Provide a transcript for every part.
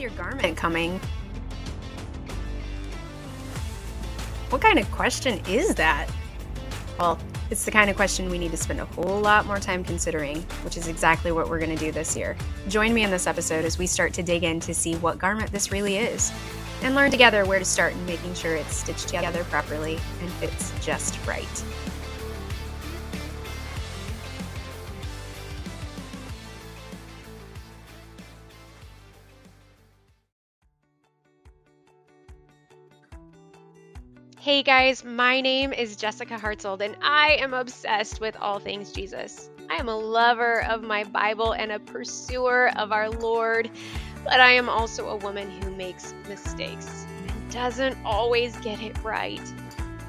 your garment coming? What kind of question is that? Well, it's the kind of question we need to spend a whole lot more time considering, which is exactly what we're going to do this year. Join me in this episode as we start to dig in to see what garment this really is and learn together where to start in making sure it's stitched together properly and fits just right. Hey guys, my name is Jessica Hartzold, and I am obsessed with all things Jesus. I am a lover of my Bible and a pursuer of our Lord, but I am also a woman who makes mistakes and doesn't always get it right.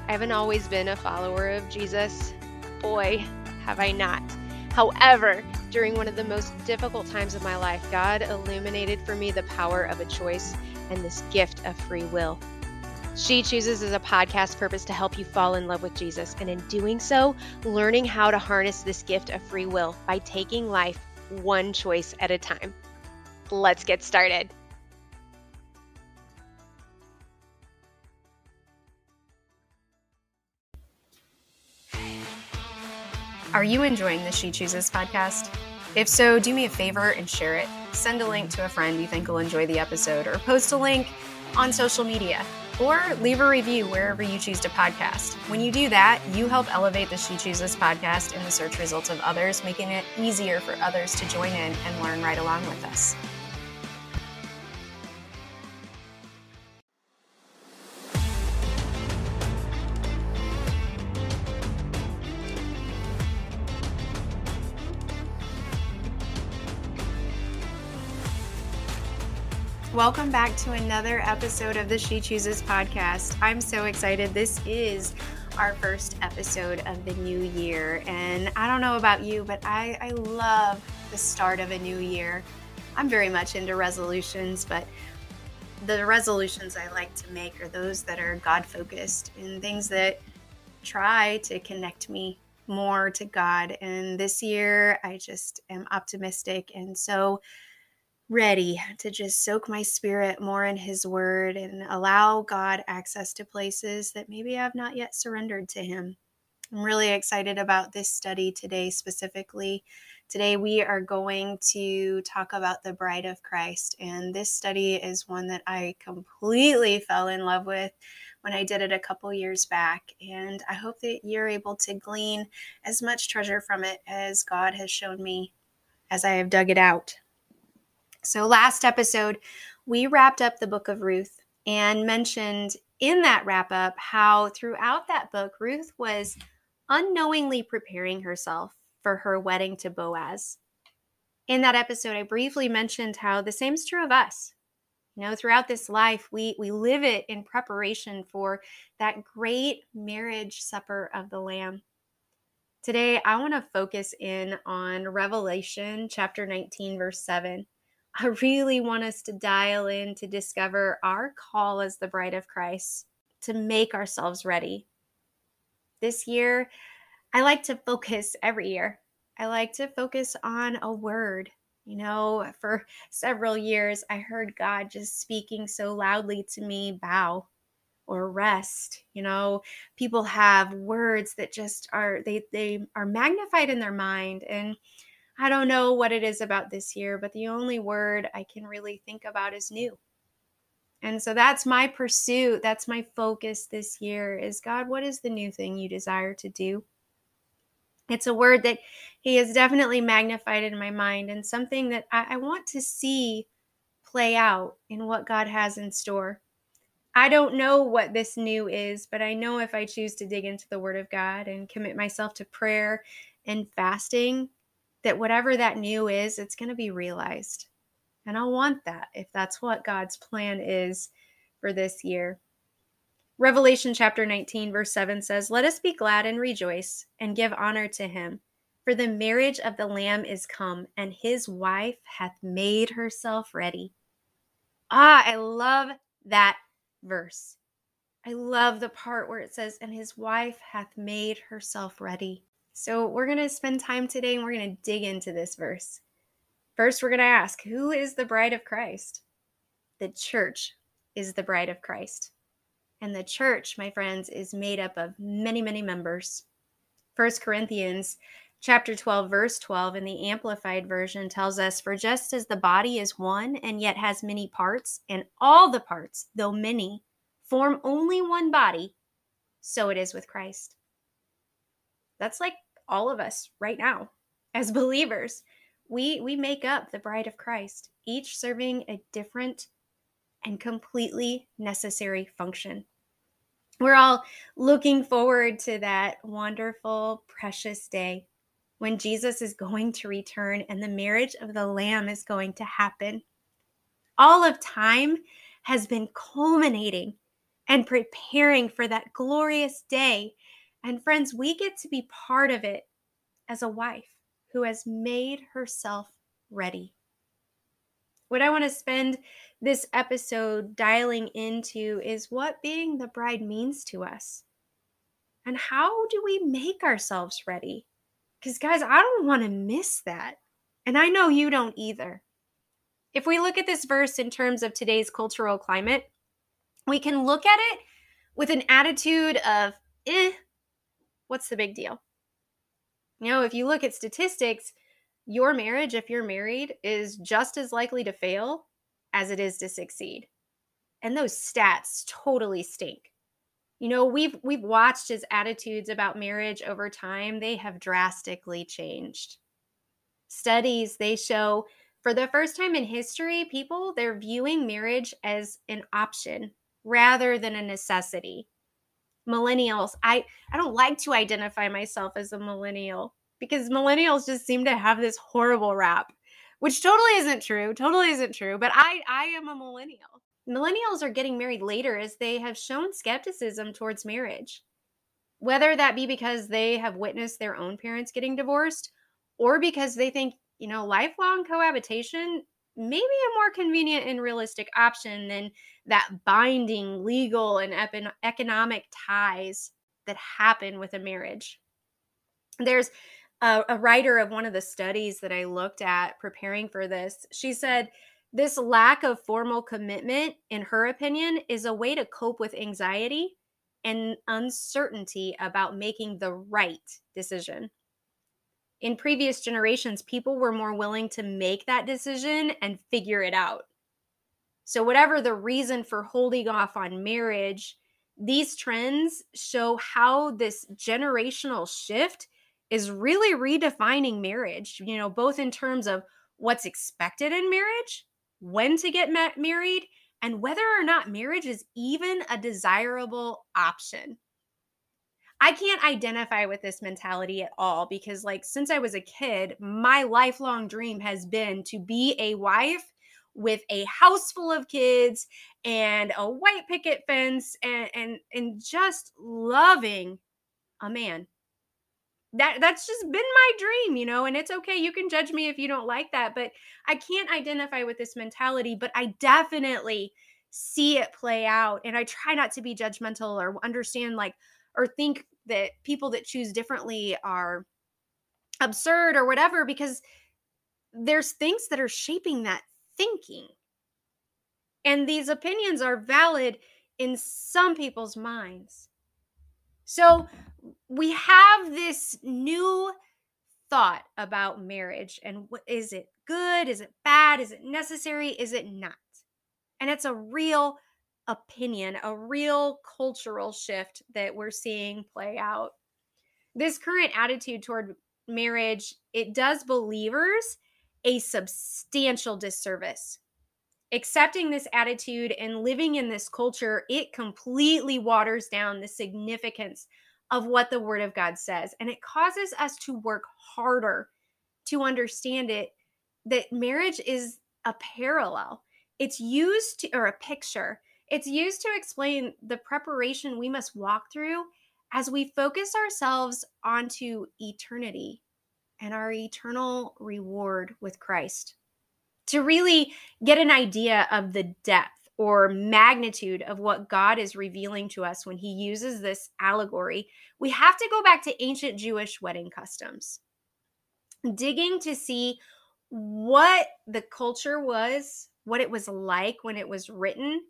I haven't always been a follower of Jesus. Boy, have I not. However, during one of the most difficult times of my life, God illuminated for me the power of a choice and this gift of free will. She Chooses is a podcast purpose to help you fall in love with Jesus, and in doing so, learning how to harness this gift of free will by taking life one choice at a time. Let's get started. Are you enjoying the She Chooses podcast? If so, do me a favor and share it. Send a link to a friend you think will enjoy the episode, or post a link on social media or leave a review wherever you choose to podcast. When you do that, you help elevate the She Chooses podcast in the search results of others, making it easier for others to join in and learn right along with us. Welcome back to another episode of the She Chooses podcast. I'm so excited. This is our first episode of the new year. And I don't know about you, but I, I love the start of a new year. I'm very much into resolutions, but the resolutions I like to make are those that are God focused and things that try to connect me more to God. And this year, I just am optimistic. And so, ready to just soak my spirit more in His Word and allow God access to places that maybe I have not yet surrendered to Him. I'm really excited about this study today, specifically. Today, we are going to talk about the bride of Christ. And this study is one that I completely fell in love with when I did it a couple years back. And I hope that you're able to glean as much treasure from it as God has shown me as I have dug it out. So, last episode, we wrapped up the book of Ruth and mentioned in that wrap up how throughout that book, Ruth was unknowingly preparing herself for her wedding to Boaz. In that episode, I briefly mentioned how the same is true of us. You know, throughout this life, we, we live it in preparation for that great marriage supper of the Lamb. Today, I want to focus in on Revelation chapter 19, verse 7. I really want us to dial in to discover our call as the bride of Christ, to make ourselves ready. This year, I like to focus every year. I like to focus on a word. You know, for several years, I heard God just speaking so loudly to me bow or rest. You know, people have words that just are, they, they are magnified in their mind. And I don't know what it is about this year, but the only word I can really think about is new. And so that's my pursuit. That's my focus this year is God, what is the new thing you desire to do? It's a word that He has definitely magnified in my mind and something that I, I want to see play out in what God has in store. I don't know what this new is, but I know if I choose to dig into the Word of God and commit myself to prayer and fasting, that whatever that new is, it's going to be realized. And I want that if that's what God's plan is for this year. Revelation chapter 19, verse 7 says, Let us be glad and rejoice and give honor to him. For the marriage of the Lamb is come, and his wife hath made herself ready. Ah, I love that verse. I love the part where it says, And his wife hath made herself ready. So we're going to spend time today and we're going to dig into this verse. First, we're going to ask who is the bride of Christ? the church is the bride of Christ. And the church, my friends, is made up of many, many members. First Corinthians chapter 12 verse 12 in the amplified version tells us for just as the body is one and yet has many parts and all the parts though many form only one body so it is with Christ. That's like all of us right now as believers. We we make up the bride of Christ, each serving a different and completely necessary function. We're all looking forward to that wonderful, precious day when Jesus is going to return and the marriage of the Lamb is going to happen. All of time has been culminating and preparing for that glorious day. And friends, we get to be part of it as a wife who has made herself ready. What I want to spend this episode dialing into is what being the bride means to us. And how do we make ourselves ready? Because, guys, I don't want to miss that. And I know you don't either. If we look at this verse in terms of today's cultural climate, we can look at it with an attitude of, eh, what's the big deal? You know, if you look at statistics, your marriage, if you're married, is just as likely to fail as it is to succeed. And those stats totally stink. You know, we've we've watched his attitudes about marriage over time, they have drastically changed. Studies they show for the first time in history, people they're viewing marriage as an option rather than a necessity. Millennials, I I don't like to identify myself as a millennial because millennials just seem to have this horrible rap which totally isn't true. Totally isn't true. But I I am a millennial. Millennials are getting married later as they have shown skepticism towards marriage. Whether that be because they have witnessed their own parents getting divorced or because they think, you know, lifelong cohabitation may be a more convenient and realistic option than that binding legal and economic ties that happen with a marriage. There's a, a writer of one of the studies that I looked at preparing for this, she said, this lack of formal commitment, in her opinion, is a way to cope with anxiety and uncertainty about making the right decision. In previous generations, people were more willing to make that decision and figure it out. So, whatever the reason for holding off on marriage, these trends show how this generational shift is really redefining marriage, you know, both in terms of what's expected in marriage, when to get ma- married, and whether or not marriage is even a desirable option. I can't identify with this mentality at all because, like, since I was a kid, my lifelong dream has been to be a wife with a house full of kids and a white picket fence and and and just loving a man. That that's just been my dream you know and it's okay you can judge me if you don't like that but i can't identify with this mentality but i definitely see it play out and i try not to be judgmental or understand like or think that people that choose differently are absurd or whatever because there's things that are shaping that thinking and these opinions are valid in some people's minds so we have this new thought about marriage and what is it good? Is it bad? Is it necessary? Is it not? And it's a real opinion, a real cultural shift that we're seeing play out. This current attitude toward marriage, it does believers a substantial disservice. Accepting this attitude and living in this culture, it completely waters down the significance of what the Word of God says. And it causes us to work harder to understand it that marriage is a parallel. It's used to, or a picture, it's used to explain the preparation we must walk through as we focus ourselves onto eternity and our eternal reward with Christ. To really get an idea of the depth or magnitude of what God is revealing to us when he uses this allegory, we have to go back to ancient Jewish wedding customs. Digging to see what the culture was what it was like when it was written,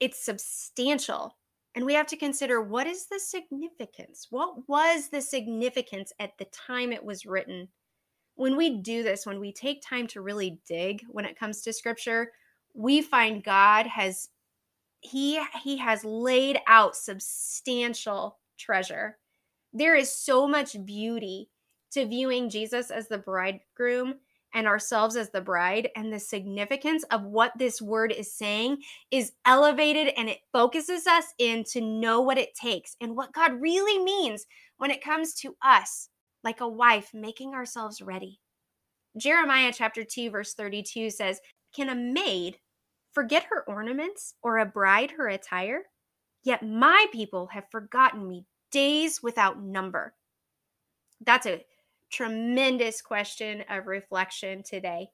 it's substantial. And we have to consider what is the significance? What was the significance at the time it was written? When we do this, when we take time to really dig when it comes to scripture, we find God has he he has laid out substantial treasure. There is so much beauty to viewing Jesus as the bridegroom and ourselves as the bride and the significance of what this word is saying is elevated and it focuses us in to know what it takes and what God really means when it comes to us like a wife making ourselves ready. Jeremiah chapter 2 verse 32 says, "Can a maid forget her ornaments or a bride her attire? Yet my people have forgotten me days without number." That's a tremendous question of reflection today.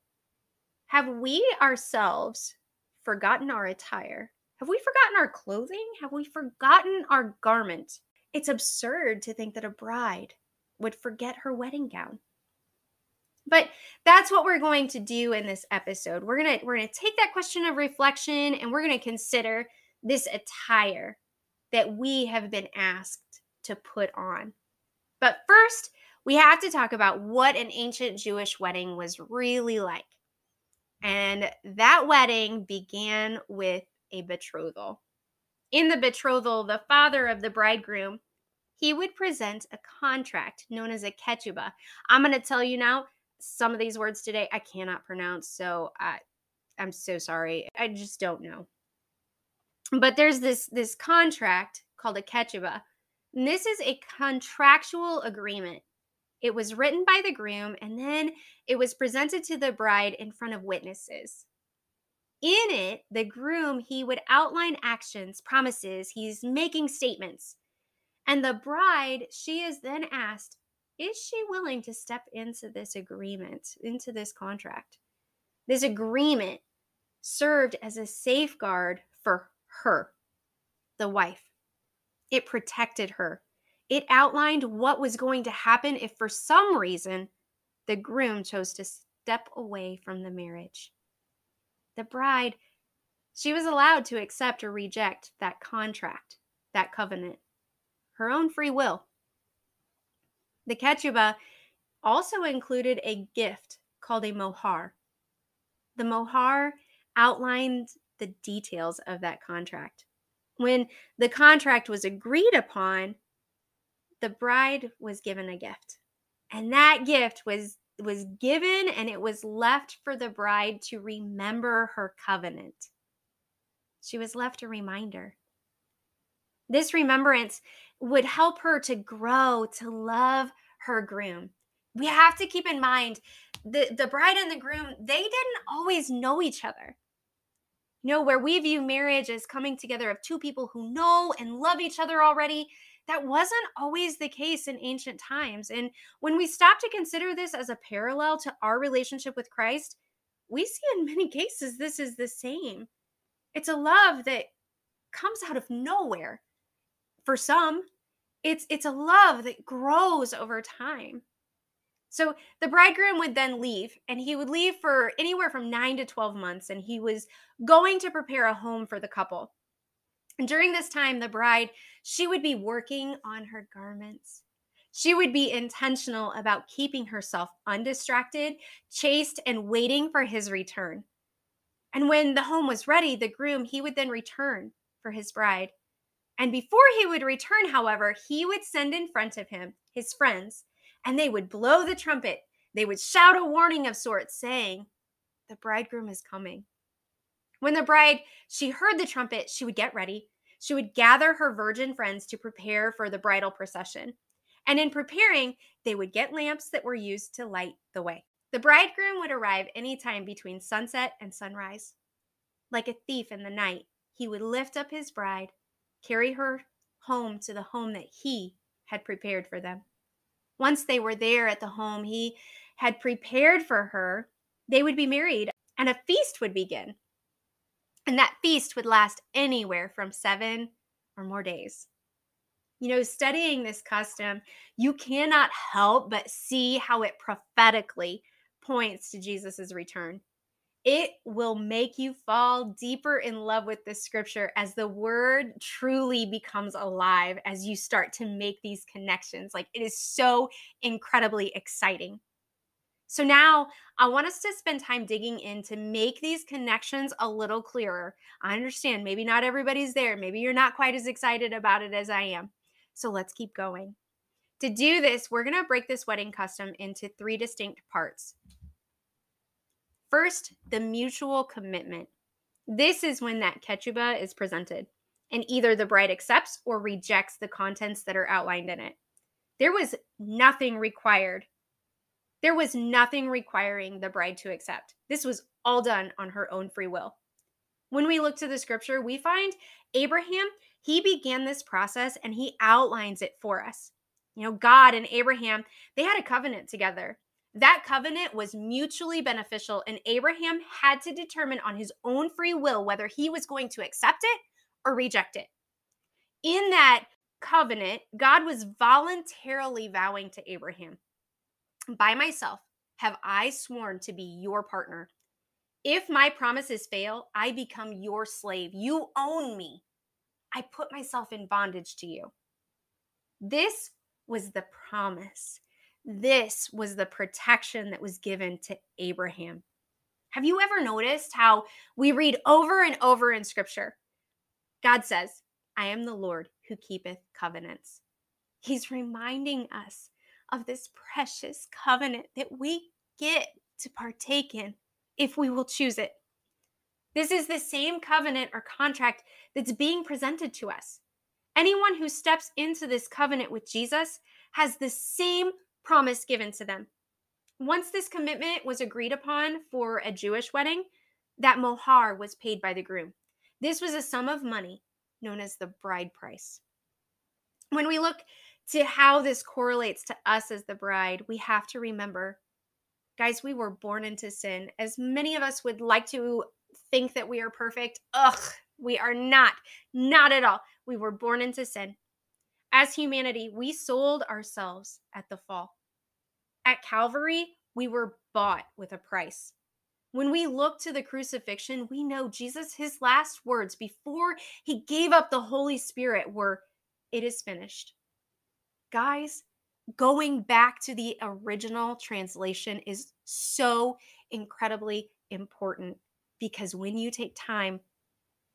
Have we ourselves forgotten our attire? Have we forgotten our clothing? Have we forgotten our garment? It's absurd to think that a bride would forget her wedding gown. But that's what we're going to do in this episode. We're going to we're going to take that question of reflection and we're going to consider this attire that we have been asked to put on. But first, we have to talk about what an ancient Jewish wedding was really like. And that wedding began with a betrothal. In the betrothal, the father of the bridegroom, he would present a contract known as a ketubah. I'm going to tell you now, some of these words today I cannot pronounce, so I I'm so sorry. I just don't know. But there's this this contract called a ketubah. And this is a contractual agreement it was written by the groom and then it was presented to the bride in front of witnesses. In it, the groom, he would outline actions, promises, he's making statements. And the bride, she is then asked, is she willing to step into this agreement, into this contract? This agreement served as a safeguard for her, the wife. It protected her. It outlined what was going to happen if, for some reason, the groom chose to step away from the marriage. The bride, she was allowed to accept or reject that contract, that covenant, her own free will. The ketubah also included a gift called a mohar. The mohar outlined the details of that contract. When the contract was agreed upon, the bride was given a gift. And that gift was was given and it was left for the bride to remember her covenant. She was left a reminder. This remembrance would help her to grow to love her groom. We have to keep in mind the, the bride and the groom, they didn't always know each other. You know, where we view marriage as coming together of two people who know and love each other already, that wasn't always the case in ancient times. And when we stop to consider this as a parallel to our relationship with Christ, we see in many cases this is the same. It's a love that comes out of nowhere. For some, it's it's a love that grows over time. So the bridegroom would then leave, and he would leave for anywhere from nine to 12 months, and he was going to prepare a home for the couple. And during this time, the bride, she would be working on her garments. She would be intentional about keeping herself undistracted, chaste, and waiting for his return. And when the home was ready, the groom, he would then return for his bride. And before he would return, however, he would send in front of him his friends, and they would blow the trumpet. They would shout a warning of sorts, saying, The bridegroom is coming. When the bride, she heard the trumpet, she would get ready. She would gather her virgin friends to prepare for the bridal procession. And in preparing, they would get lamps that were used to light the way. The bridegroom would arrive anytime between sunset and sunrise. Like a thief in the night, he would lift up his bride, carry her home to the home that he had prepared for them. Once they were there at the home he had prepared for her, they would be married and a feast would begin. And that feast would last anywhere from seven or more days. You know, studying this custom, you cannot help but see how it prophetically points to Jesus' return. It will make you fall deeper in love with the scripture as the word truly becomes alive as you start to make these connections. Like it is so incredibly exciting. So now I want us to spend time digging in to make these connections a little clearer. I understand maybe not everybody's there. Maybe you're not quite as excited about it as I am. So let's keep going. To do this, we're going to break this wedding custom into three distinct parts. First, the mutual commitment. This is when that ketubah is presented, and either the bride accepts or rejects the contents that are outlined in it. There was nothing required. There was nothing requiring the bride to accept. This was all done on her own free will. When we look to the scripture, we find Abraham, he began this process and he outlines it for us. You know, God and Abraham, they had a covenant together. That covenant was mutually beneficial, and Abraham had to determine on his own free will whether he was going to accept it or reject it. In that covenant, God was voluntarily vowing to Abraham, By myself have I sworn to be your partner. If my promises fail, I become your slave. You own me. I put myself in bondage to you. This was the promise this was the protection that was given to Abraham. Have you ever noticed how we read over and over in scripture? God says, I am the Lord who keepeth covenants. He's reminding us of this precious covenant that we get to partake in if we will choose it. This is the same covenant or contract that's being presented to us. Anyone who steps into this covenant with Jesus has the same promise given to them. Once this commitment was agreed upon for a Jewish wedding, that mohar was paid by the groom. This was a sum of money known as the bride price. When we look to how this correlates to us as the bride, we have to remember guys, we were born into sin. As many of us would like to think that we are perfect, ugh, we are not. Not at all. We were born into sin. As humanity, we sold ourselves at the fall. At Calvary, we were bought with a price. When we look to the crucifixion, we know Jesus, his last words before he gave up the Holy Spirit were, It is finished. Guys, going back to the original translation is so incredibly important because when you take time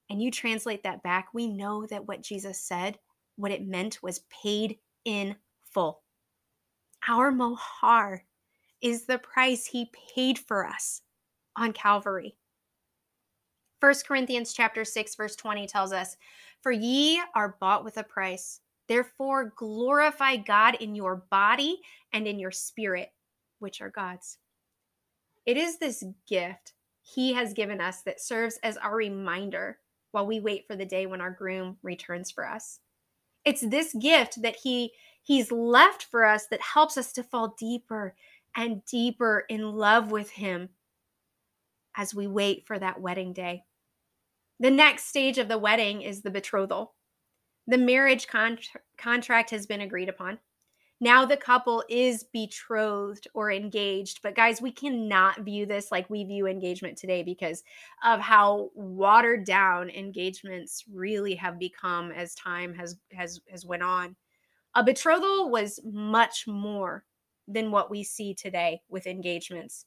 and you translate that back, we know that what Jesus said what it meant was paid in full. Our mohar is the price he paid for us on Calvary. 1 Corinthians chapter 6 verse 20 tells us, "For ye are bought with a price. Therefore glorify God in your body and in your spirit, which are God's." It is this gift he has given us that serves as our reminder while we wait for the day when our groom returns for us. It's this gift that he he's left for us that helps us to fall deeper and deeper in love with him as we wait for that wedding day. The next stage of the wedding is the betrothal. The marriage con- contract has been agreed upon. Now the couple is betrothed or engaged. But guys, we cannot view this like we view engagement today because of how watered down engagements really have become as time has has has went on. A betrothal was much more than what we see today with engagements.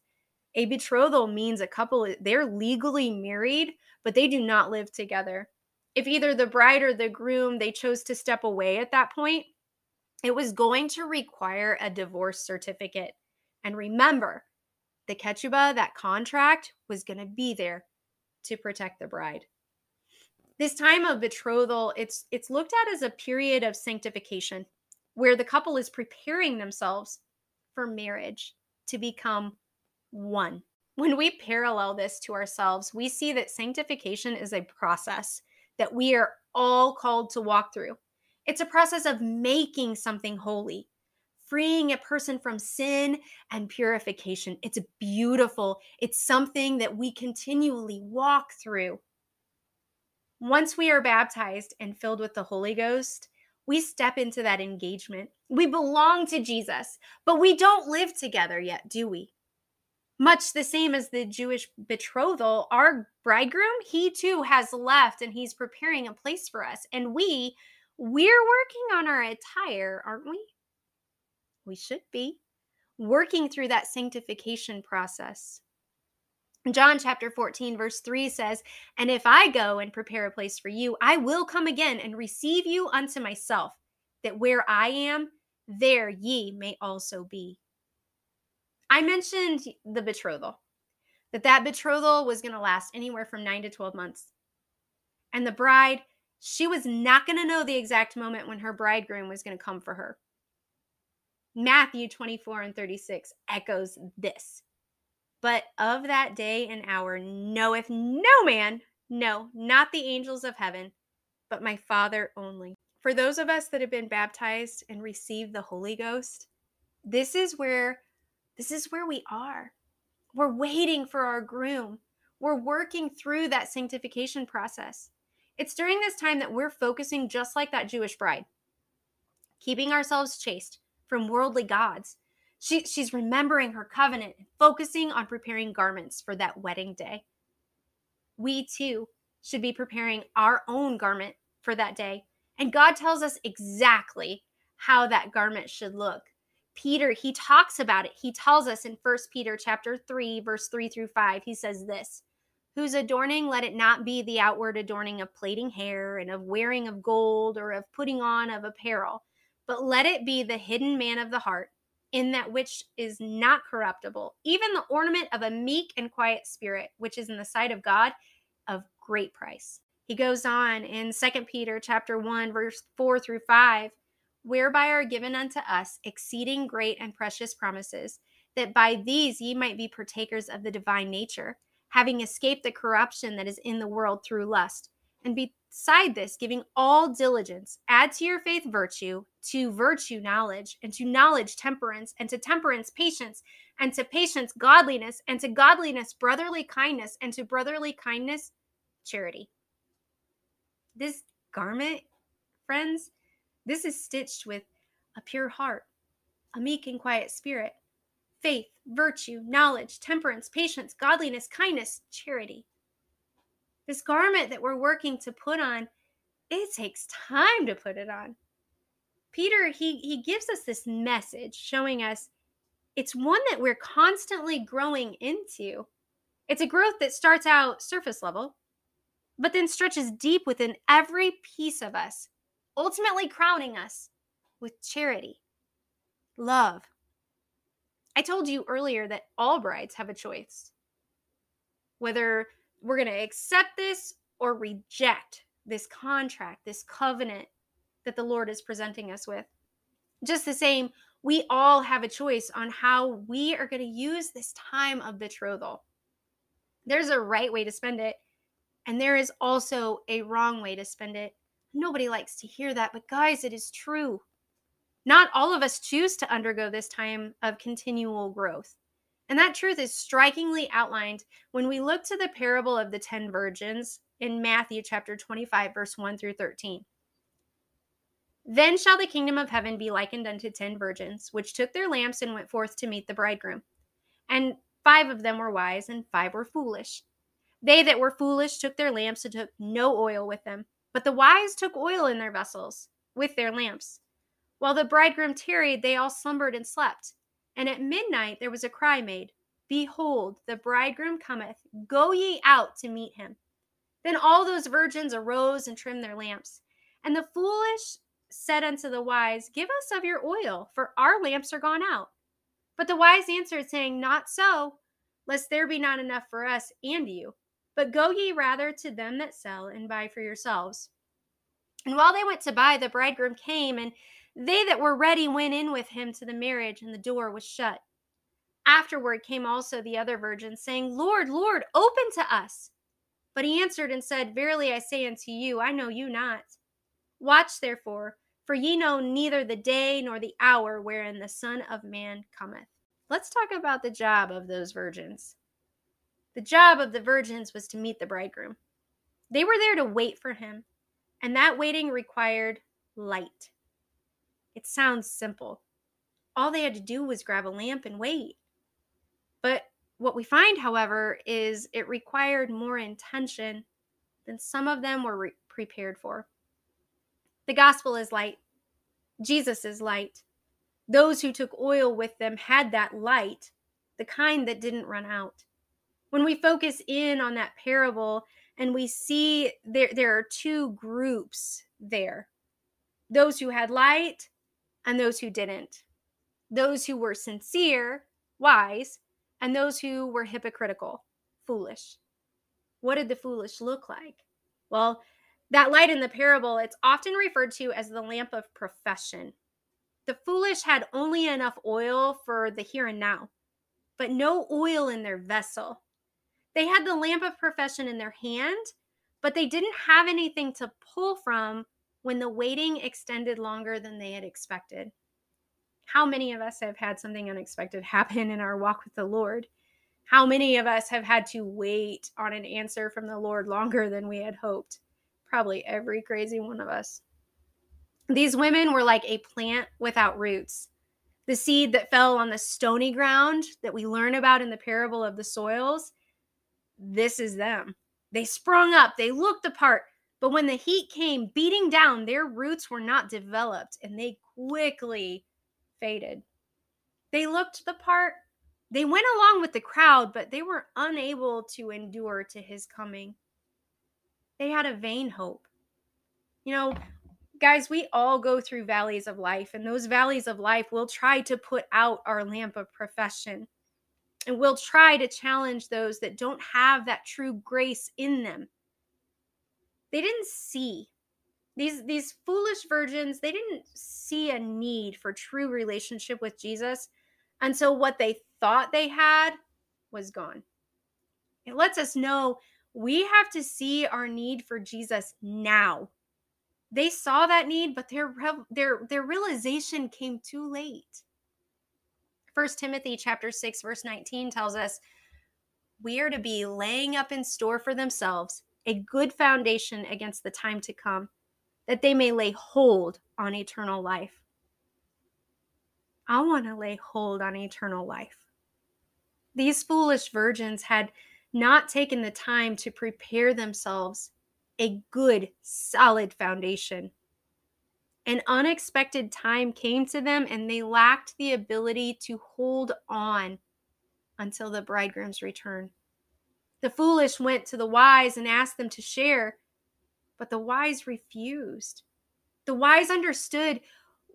A betrothal means a couple they're legally married, but they do not live together. If either the bride or the groom they chose to step away at that point, it was going to require a divorce certificate. And remember, the ketubah, that contract, was going to be there to protect the bride. This time of betrothal, it's it's looked at as a period of sanctification where the couple is preparing themselves for marriage to become one. When we parallel this to ourselves, we see that sanctification is a process that we are all called to walk through. It's a process of making something holy, freeing a person from sin and purification. It's beautiful. It's something that we continually walk through. Once we are baptized and filled with the Holy Ghost, we step into that engagement. We belong to Jesus, but we don't live together yet, do we? Much the same as the Jewish betrothal, our bridegroom, he too has left and he's preparing a place for us. And we, we're working on our attire, aren't we? We should be working through that sanctification process. John chapter 14, verse 3 says, And if I go and prepare a place for you, I will come again and receive you unto myself, that where I am, there ye may also be. I mentioned the betrothal, that that betrothal was going to last anywhere from 9 to 12 months. And the bride, she was not going to know the exact moment when her bridegroom was going to come for her. Matthew 24 and 36 echoes this. But of that day and hour knoweth no man, no, not the angels of heaven, but my Father only. For those of us that have been baptized and received the Holy Ghost, this is where this is where we are. We're waiting for our groom. We're working through that sanctification process. It's during this time that we're focusing just like that Jewish bride, keeping ourselves chaste from worldly gods, she, she's remembering her covenant focusing on preparing garments for that wedding day. We too should be preparing our own garment for that day. And God tells us exactly how that garment should look. Peter, he talks about it. He tells us in First Peter chapter 3, verse 3 through 5, he says this whose adorning let it not be the outward adorning of plaiting hair and of wearing of gold or of putting on of apparel, but let it be the hidden man of the heart in that which is not corruptible, even the ornament of a meek and quiet spirit, which is in the sight of God of great price. He goes on in Second Peter chapter 1 verse 4 through 5, whereby are given unto us exceeding great and precious promises, that by these ye might be partakers of the divine nature, having escaped the corruption that is in the world through lust, and beside this, giving all diligence, add to your faith virtue, to virtue knowledge, and to knowledge temperance, and to temperance patience, and to patience godliness, and to godliness brotherly kindness, and to brotherly kindness charity. This garment, friends, this is stitched with a pure heart, a meek and quiet spirit, faith, virtue, knowledge, temperance, patience, godliness, kindness, charity. This garment that we're working to put on, it takes time to put it on. Peter, he, he gives us this message showing us it's one that we're constantly growing into. It's a growth that starts out surface level, but then stretches deep within every piece of us, ultimately crowning us with charity, love. I told you earlier that all brides have a choice. Whether we're going to accept this or reject this contract, this covenant that the Lord is presenting us with. Just the same, we all have a choice on how we are going to use this time of betrothal. There's a right way to spend it, and there is also a wrong way to spend it. Nobody likes to hear that, but guys, it is true. Not all of us choose to undergo this time of continual growth. And that truth is strikingly outlined when we look to the parable of the 10 virgins in Matthew chapter 25, verse 1 through 13. Then shall the kingdom of heaven be likened unto ten virgins, which took their lamps and went forth to meet the bridegroom. And five of them were wise, and five were foolish. They that were foolish took their lamps and took no oil with them, but the wise took oil in their vessels with their lamps. While the bridegroom tarried, they all slumbered and slept. And at midnight there was a cry made, Behold, the bridegroom cometh, go ye out to meet him. Then all those virgins arose and trimmed their lamps. And the foolish said unto the wise, Give us of your oil, for our lamps are gone out. But the wise answered, saying, Not so, lest there be not enough for us and you. But go ye rather to them that sell and buy for yourselves. And while they went to buy, the bridegroom came, and they that were ready went in with him to the marriage, and the door was shut. Afterward came also the other virgins, saying, Lord, Lord, open to us. But he answered and said, Verily I say unto you, I know you not. Watch therefore, for ye know neither the day nor the hour wherein the Son of Man cometh. Let's talk about the job of those virgins. The job of the virgins was to meet the bridegroom. They were there to wait for him, and that waiting required light. It sounds simple. All they had to do was grab a lamp and wait. But what we find, however, is it required more intention than some of them were re- prepared for. The gospel is light, Jesus is light. Those who took oil with them had that light, the kind that didn't run out. When we focus in on that parable and we see there, there are two groups there those who had light and those who didn't, those who were sincere, wise, and those who were hypocritical, foolish. What did the foolish look like? Well, that light in the parable, it's often referred to as the lamp of profession. The foolish had only enough oil for the here and now, but no oil in their vessel. They had the lamp of profession in their hand, but they didn't have anything to pull from when the waiting extended longer than they had expected. How many of us have had something unexpected happen in our walk with the Lord? How many of us have had to wait on an answer from the Lord longer than we had hoped? Probably every crazy one of us. These women were like a plant without roots. The seed that fell on the stony ground that we learn about in the parable of the soils, this is them. They sprung up, they looked the part, but when the heat came beating down, their roots were not developed and they quickly faded. They looked the part, they went along with the crowd, but they were unable to endure to his coming. They had a vain hope. You know, guys, we all go through valleys of life, and those valleys of life will try to put out our lamp of profession. And we'll try to challenge those that don't have that true grace in them. They didn't see. These these foolish virgins they didn't see a need for true relationship with jesus until what they thought they had was gone. It lets us know we have to see our need for jesus now. They saw that need but their their their realization came too late first timothy chapter 6 verse 19 tells us we are to be laying up in store for themselves a good foundation against the time to come, that they may lay hold on eternal life. I want to lay hold on eternal life. These foolish virgins had not taken the time to prepare themselves a good, solid foundation. An unexpected time came to them, and they lacked the ability to hold on until the bridegroom's return. The foolish went to the wise and asked them to share, but the wise refused. The wise understood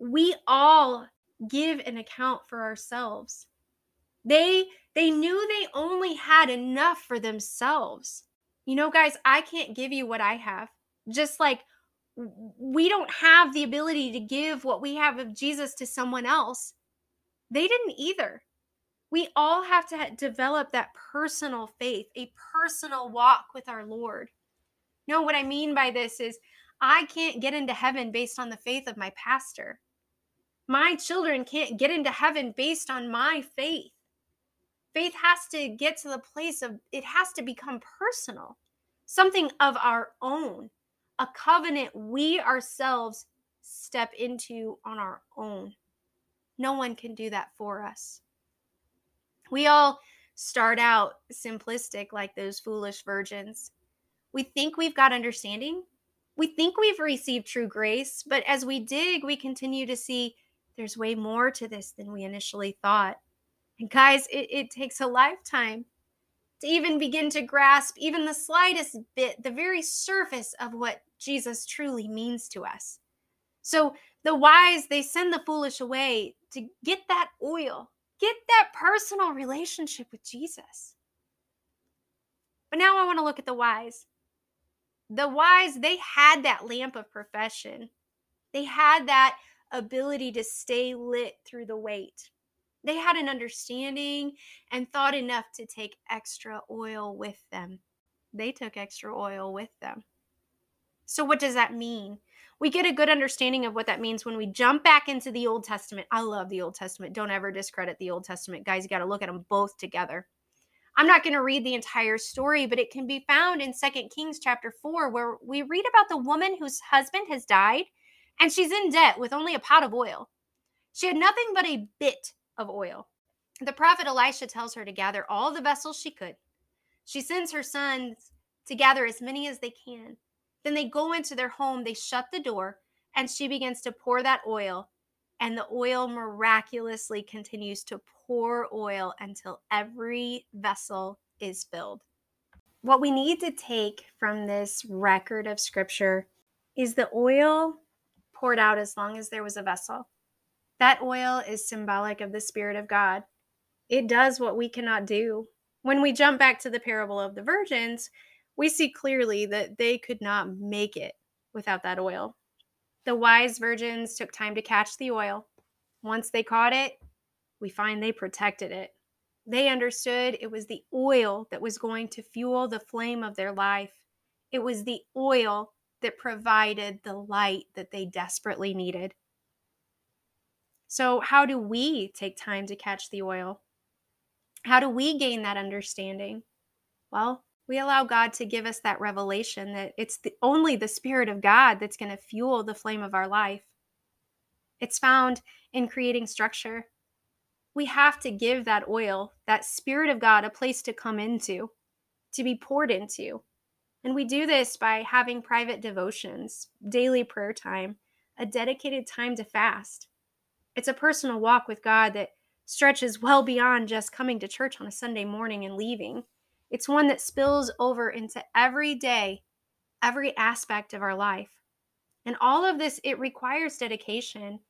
we all give an account for ourselves. They they knew they only had enough for themselves. You know guys, I can't give you what I have. Just like we don't have the ability to give what we have of Jesus to someone else. They didn't either we all have to develop that personal faith, a personal walk with our Lord. No, what I mean by this is I can't get into heaven based on the faith of my pastor. My children can't get into heaven based on my faith. Faith has to get to the place of it has to become personal, something of our own, a covenant we ourselves step into on our own. No one can do that for us. We all start out simplistic like those foolish virgins. We think we've got understanding. We think we've received true grace, but as we dig, we continue to see there's way more to this than we initially thought. And guys, it, it takes a lifetime to even begin to grasp even the slightest bit, the very surface of what Jesus truly means to us. So the wise, they send the foolish away to get that oil, Get that personal relationship with Jesus. But now I want to look at the wise. The wise, they had that lamp of profession. They had that ability to stay lit through the wait. They had an understanding and thought enough to take extra oil with them. They took extra oil with them. So, what does that mean? we get a good understanding of what that means when we jump back into the Old Testament. I love the Old Testament. Don't ever discredit the Old Testament. Guys, you got to look at them both together. I'm not going to read the entire story, but it can be found in Second Kings chapter 4 where we read about the woman whose husband has died and she's in debt with only a pot of oil. She had nothing but a bit of oil. The prophet Elisha tells her to gather all the vessels she could. She sends her sons to gather as many as they can. Then they go into their home, they shut the door, and she begins to pour that oil. And the oil miraculously continues to pour oil until every vessel is filled. What we need to take from this record of scripture is the oil poured out as long as there was a vessel. That oil is symbolic of the Spirit of God. It does what we cannot do. When we jump back to the parable of the virgins, we see clearly that they could not make it without that oil. The wise virgins took time to catch the oil. Once they caught it, we find they protected it. They understood it was the oil that was going to fuel the flame of their life. It was the oil that provided the light that they desperately needed. So, how do we take time to catch the oil? How do we gain that understanding? Well, we allow God to give us that revelation that it's the, only the Spirit of God that's going to fuel the flame of our life. It's found in creating structure. We have to give that oil, that Spirit of God, a place to come into, to be poured into. And we do this by having private devotions, daily prayer time, a dedicated time to fast. It's a personal walk with God that stretches well beyond just coming to church on a Sunday morning and leaving. It's one that spills over into every day, every aspect of our life. And all of this, it requires dedication.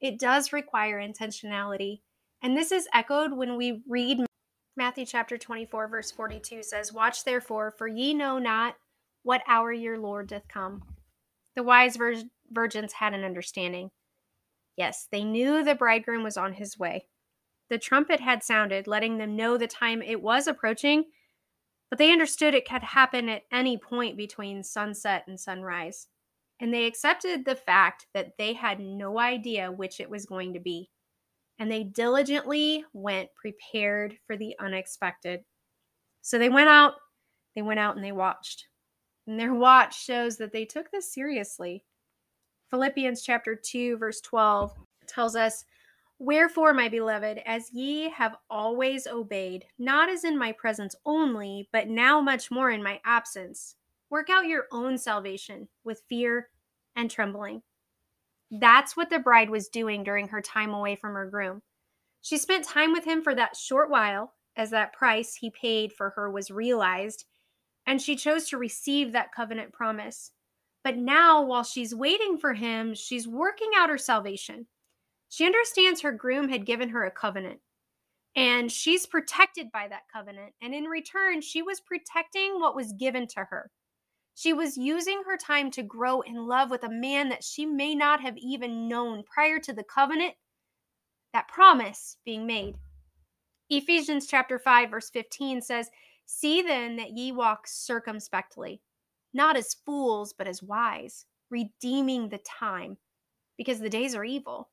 It does require intentionality. And this is echoed when we read Matthew chapter 24, verse 42 says, Watch therefore, for ye know not what hour your Lord doth come. The wise vir- virgins had an understanding. Yes, they knew the bridegroom was on his way. The trumpet had sounded, letting them know the time it was approaching, but they understood it could happen at any point between sunset and sunrise. And they accepted the fact that they had no idea which it was going to be and they diligently went prepared for the unexpected. So they went out, they went out and they watched. And their watch shows that they took this seriously. Philippians chapter 2 verse 12 tells us, "Wherefore, my beloved, as ye have always obeyed, not as in my presence only, but now much more in my absence, work out your own salvation with fear and trembling." That's what the bride was doing during her time away from her groom. She spent time with him for that short while as that price he paid for her was realized, and she chose to receive that covenant promise. But now, while she's waiting for him, she's working out her salvation. She understands her groom had given her a covenant, and she's protected by that covenant. And in return, she was protecting what was given to her. She was using her time to grow in love with a man that she may not have even known prior to the covenant, that promise being made. Ephesians chapter 5 verse 15 says, "See then that ye walk circumspectly, not as fools, but as wise, redeeming the time, because the days are evil.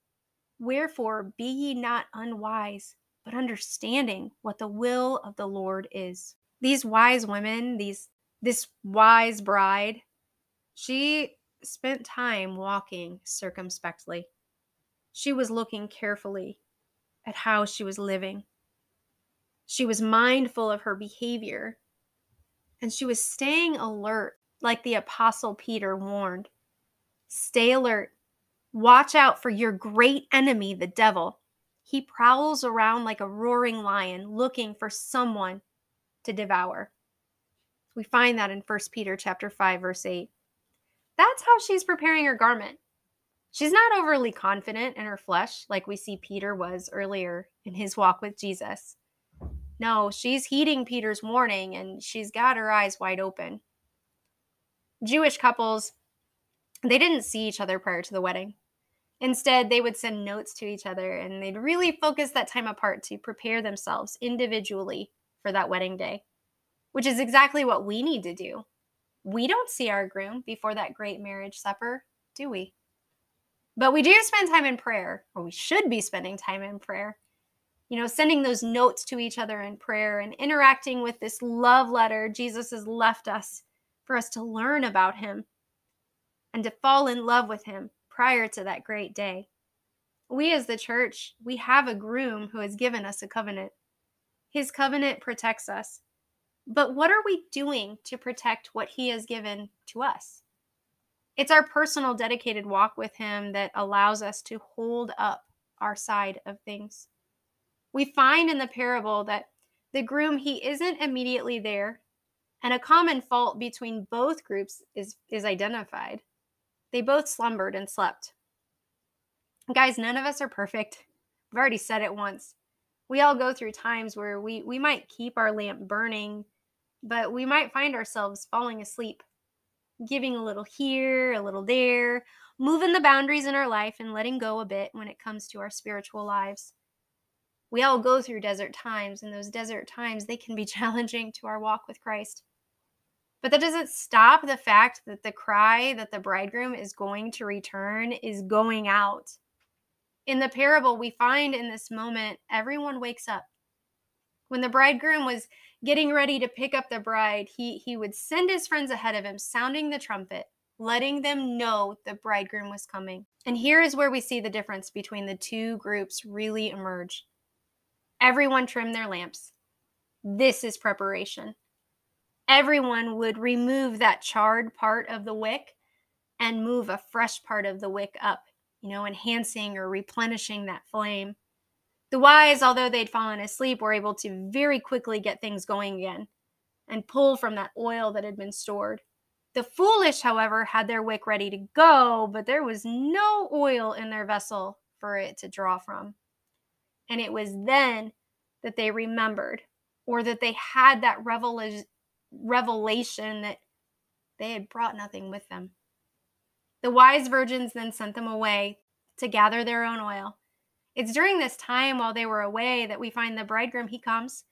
Wherefore be ye not unwise, but understanding what the will of the Lord is." These wise women, these this wise bride, she spent time walking circumspectly. She was looking carefully at how she was living. She was mindful of her behavior. And she was staying alert, like the Apostle Peter warned. Stay alert. Watch out for your great enemy, the devil. He prowls around like a roaring lion looking for someone to devour. We find that in 1 Peter chapter 5 verse 8. That's how she's preparing her garment. She's not overly confident in her flesh like we see Peter was earlier in his walk with Jesus. No, she's heeding Peter's warning and she's got her eyes wide open. Jewish couples, they didn't see each other prior to the wedding. Instead, they would send notes to each other and they'd really focus that time apart to prepare themselves individually for that wedding day which is exactly what we need to do. We don't see our groom before that great marriage supper, do we? But we do spend time in prayer, or we should be spending time in prayer. You know, sending those notes to each other in prayer and interacting with this love letter Jesus has left us for us to learn about him and to fall in love with him prior to that great day. We as the church, we have a groom who has given us a covenant. His covenant protects us. But what are we doing to protect what he has given to us? It's our personal dedicated walk with him that allows us to hold up our side of things. We find in the parable that the groom he isn't immediately there and a common fault between both groups is is identified. They both slumbered and slept. Guys, none of us are perfect. I've already said it once. We all go through times where we we might keep our lamp burning, but we might find ourselves falling asleep, giving a little here, a little there, moving the boundaries in our life and letting go a bit when it comes to our spiritual lives. We all go through desert times, and those desert times they can be challenging to our walk with Christ. But that doesn't stop the fact that the cry that the bridegroom is going to return is going out. In the parable, we find in this moment, everyone wakes up. When the bridegroom was getting ready to pick up the bride, he, he would send his friends ahead of him, sounding the trumpet, letting them know the bridegroom was coming. And here is where we see the difference between the two groups really emerge. Everyone trimmed their lamps. This is preparation everyone would remove that charred part of the wick and move a fresh part of the wick up, you know, enhancing or replenishing that flame. The wise, although they'd fallen asleep, were able to very quickly get things going again and pull from that oil that had been stored. The foolish, however, had their wick ready to go, but there was no oil in their vessel for it to draw from. And it was then that they remembered, or that they had that revelation revelation that they had brought nothing with them. The wise virgins then sent them away to gather their own oil. It's during this time while they were away that we find the bridegroom, he comes,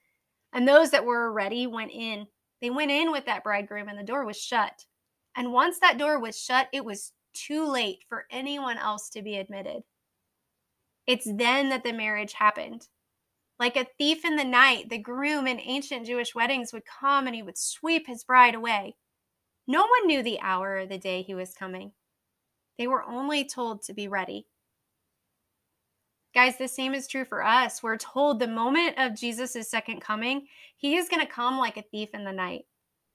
and those that were ready went in. They went in with that bridegroom, and the door was shut. And once that door was shut, it was too late for anyone else to be admitted. It's then that the marriage happened. Like a thief in the night, the groom in ancient Jewish weddings would come and he would sweep his bride away. No one knew the hour or the day he was coming. They were only told to be ready. Guys, the same is true for us. We're told the moment of Jesus' second coming, he is going to come like a thief in the night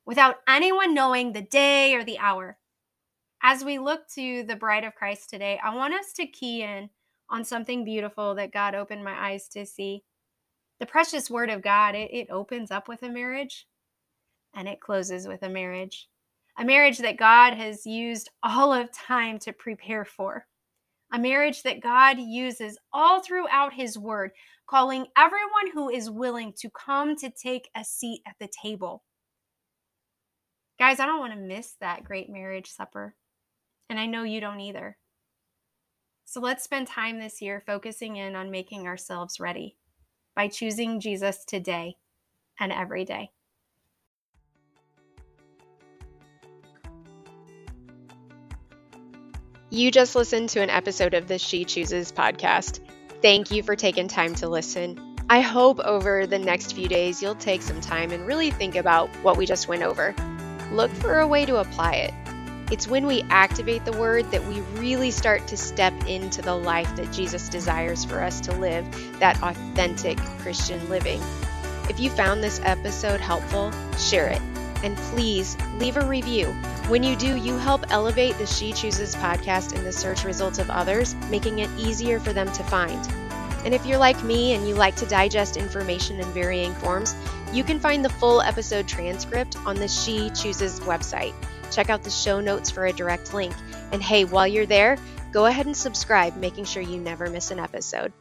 without anyone knowing the day or the hour. As we look to the bride of Christ today, I want us to key in on something beautiful that God opened my eyes to see the precious word of God, it, it opens up with a marriage and it closes with a marriage. A marriage that God has used all of time to prepare for. A marriage that God uses all throughout His Word, calling everyone who is willing to come to take a seat at the table. Guys, I don't want to miss that great marriage supper. And I know you don't either. So let's spend time this year focusing in on making ourselves ready by choosing Jesus today and every day. You just listened to an episode of the She Chooses podcast. Thank you for taking time to listen. I hope over the next few days you'll take some time and really think about what we just went over. Look for a way to apply it. It's when we activate the word that we really start to step into the life that Jesus desires for us to live, that authentic Christian living. If you found this episode helpful, share it. And please leave a review. When you do, you help elevate the She Chooses podcast in the search results of others, making it easier for them to find. And if you're like me and you like to digest information in varying forms, you can find the full episode transcript on the She Chooses website. Check out the show notes for a direct link. And hey, while you're there, go ahead and subscribe, making sure you never miss an episode.